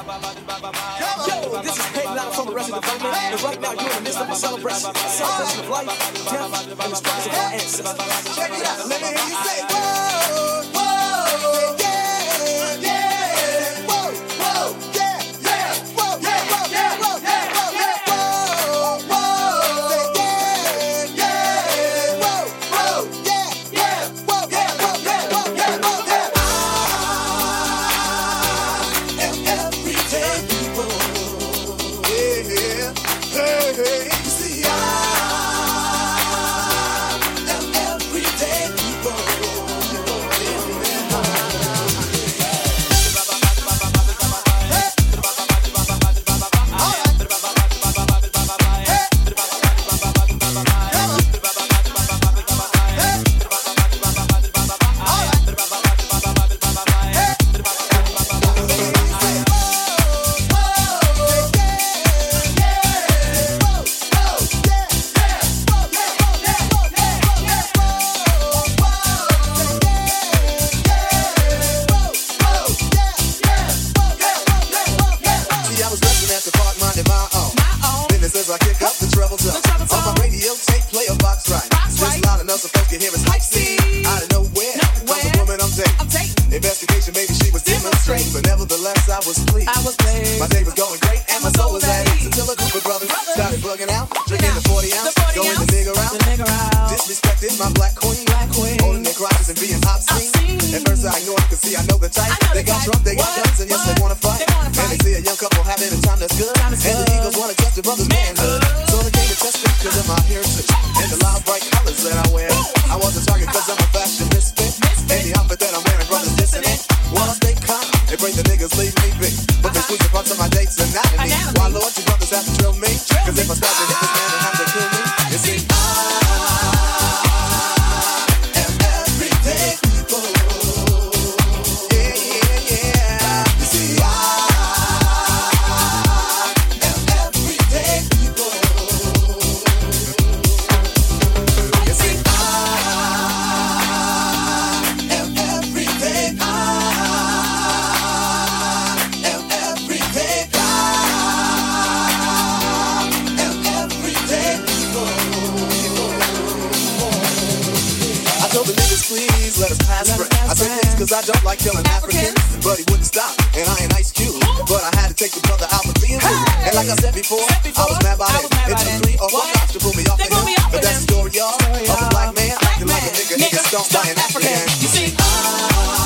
Yo, this is Peyton Loud from Arrested Development, and right now you're in the midst of a celebration. Celebration of life, death, and the struggles of our ancestors. Check it out. Let me hear you say, whoa, At first I can see. I know the type. They got drunk, they got guns, and yes they wanna fight. And they see a young couple having a time that's good, and the Eagles wanna test their brother's manhood. So cause I don't like killing Africans. But he wouldn't stop, and I ain't Ice Cube. But I had to take the brother out for being rude. And like I said before, I was mad about it. It took three or four cops to pull me off the hill. But that's the story, y'all, of a black man acting like a nigga. Nigga stomped by an African. You see, everyday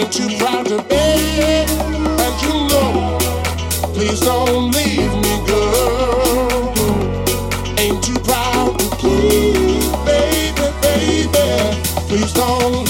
ain't too proud to beg, and you know, please don't leave me, girl. Ain't too proud to please, baby, baby, please don't.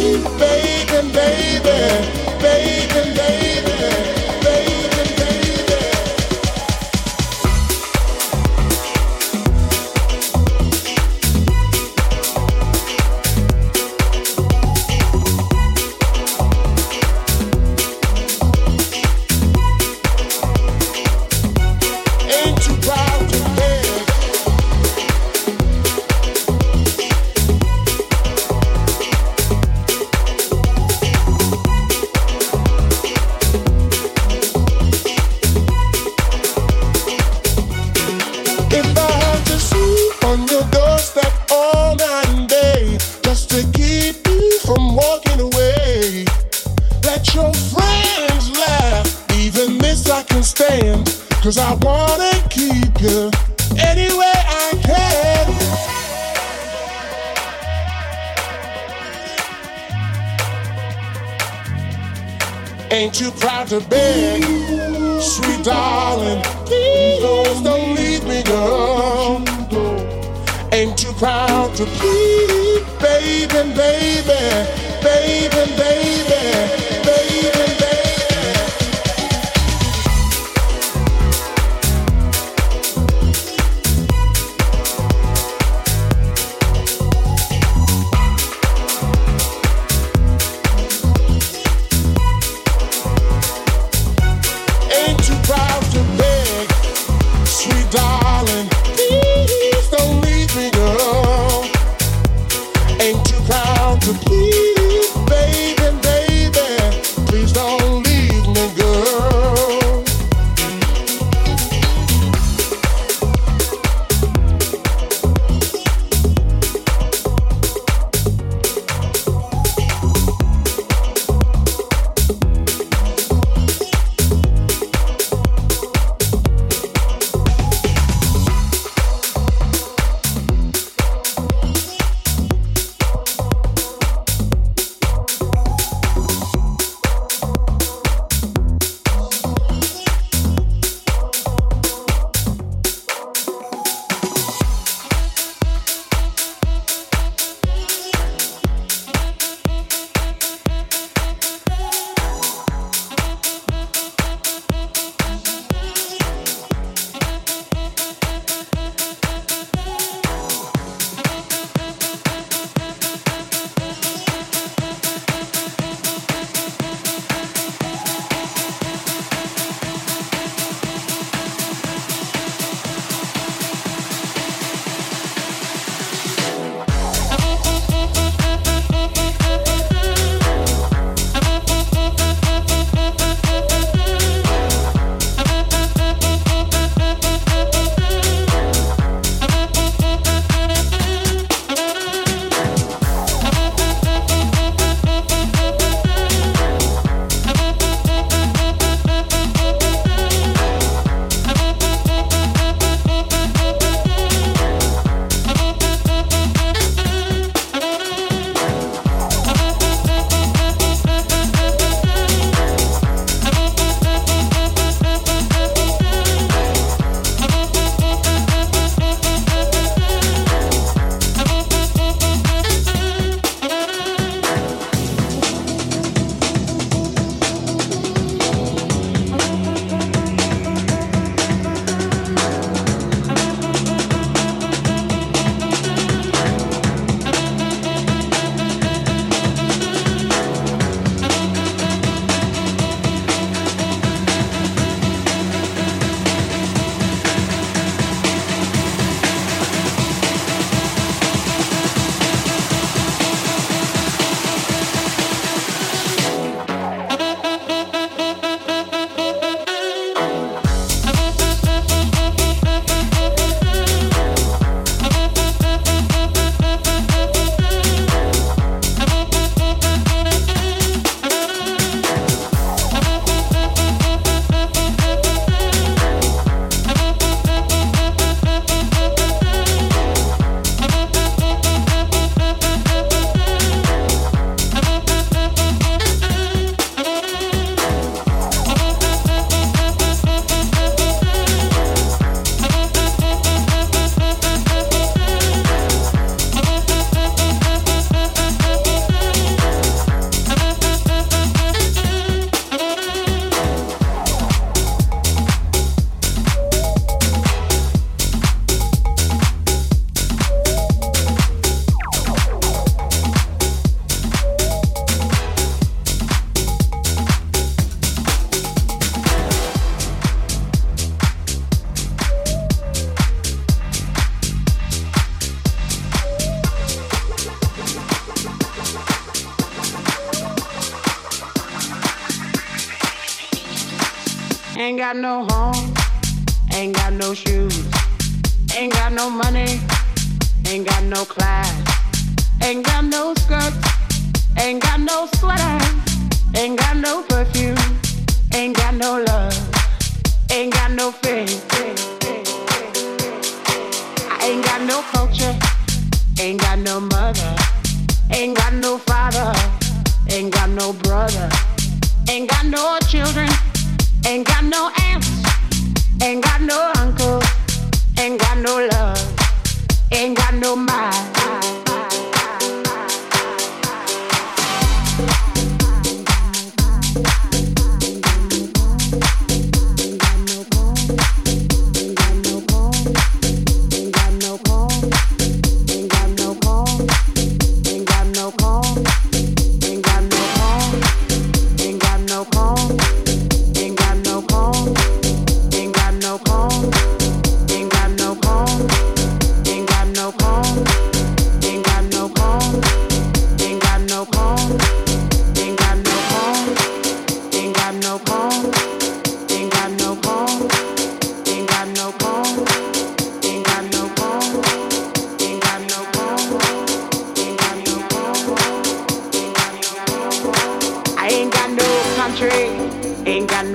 Cause I wanna keep you any way I can. Ain't you proud to beg, sweet darling? Please don't leave me, girl. Ain't you proud to please? Ain't got no culture, ain't got no mother, ain't got no father, ain't got no brother, ain't got no children. Ain't got no aunts, ain't got no uncle, ain't got no love, ain't got no mind.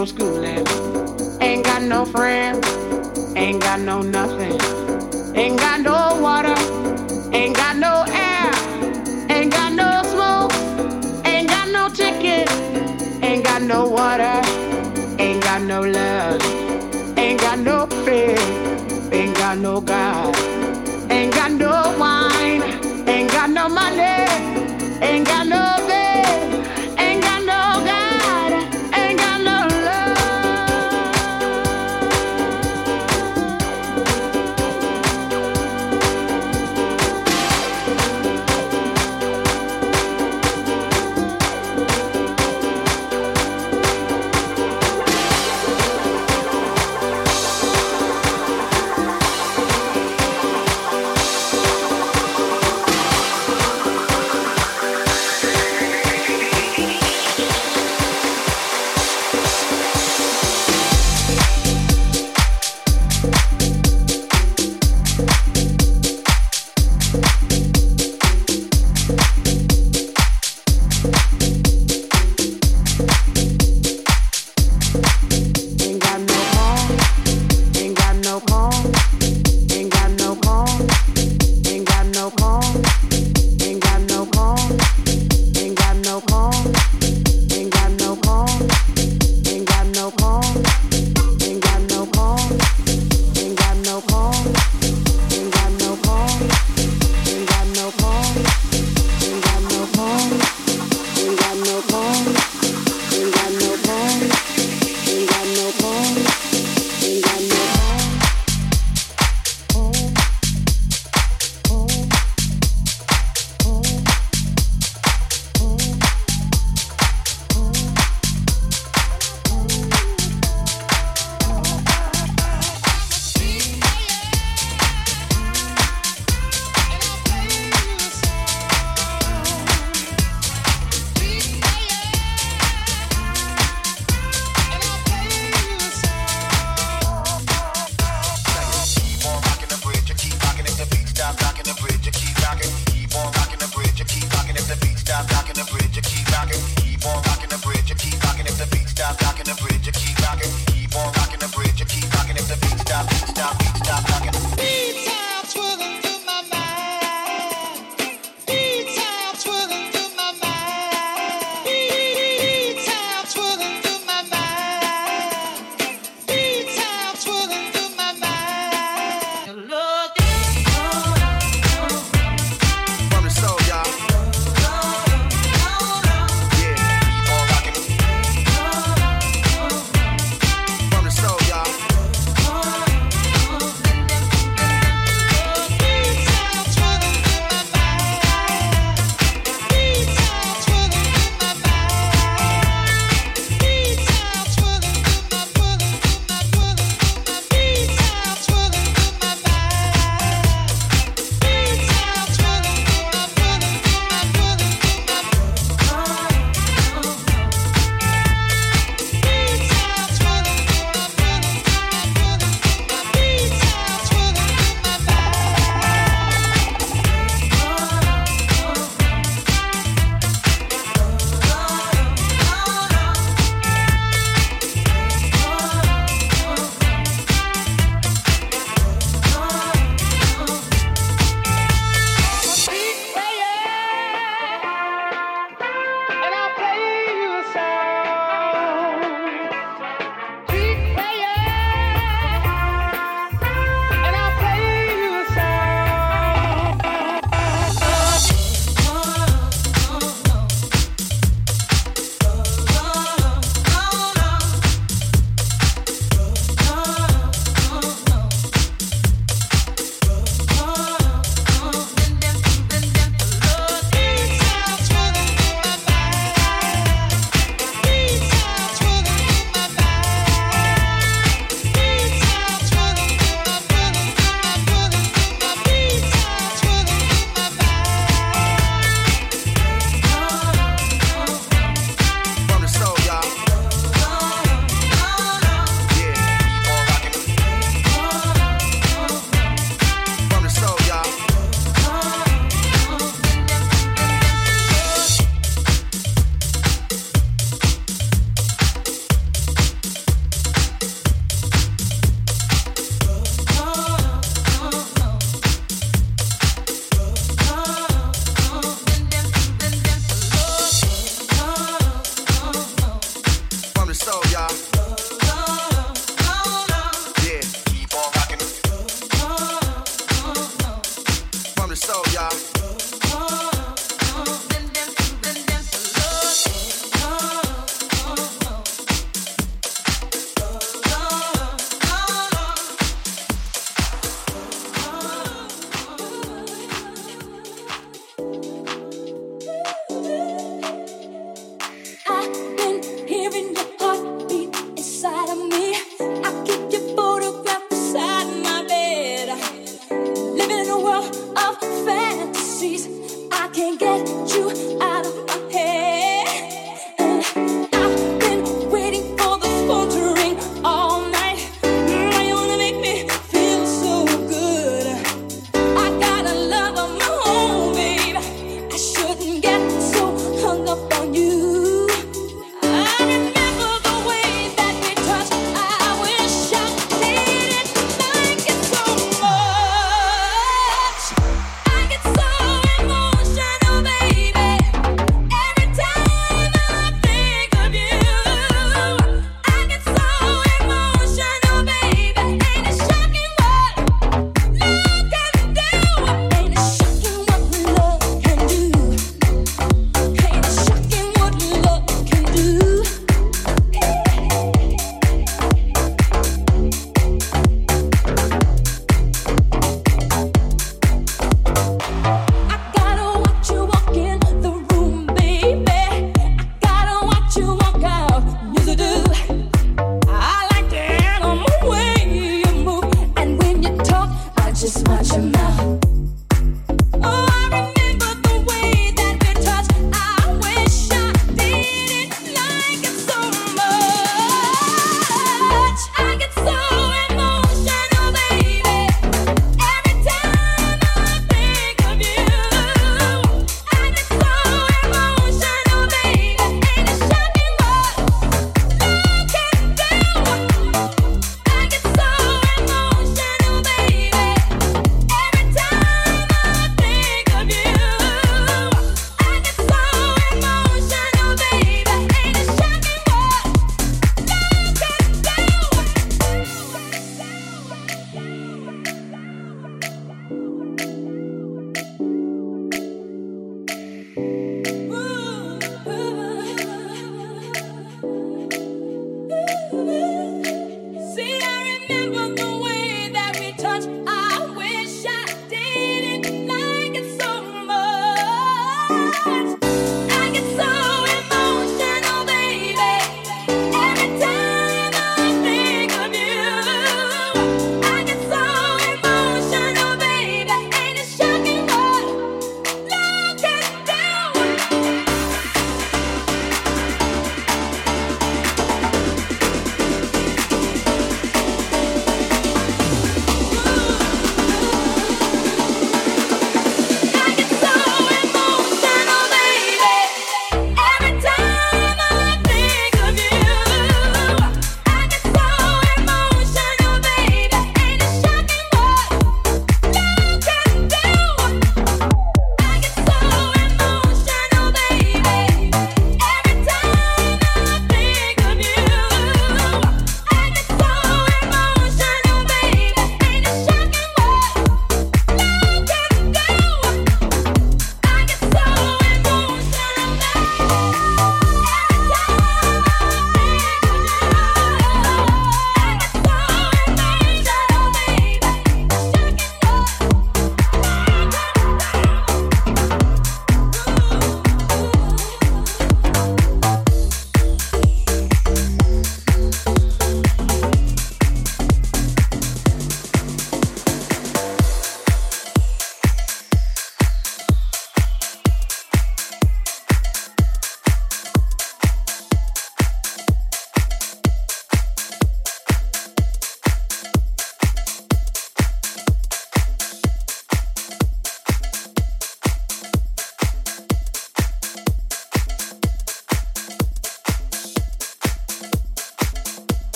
no schooling. Ain't got no friends. Ain't got no nothing. Ain't got no water. Ain't got no air. Ain't got no smoke. Ain't got no ticket. Ain't got no water. Ain't got no love. Ain't got no faith, Ain't got no God. Ain't got no wine. Ain't got no money. Ain't got no.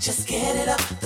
Just get it up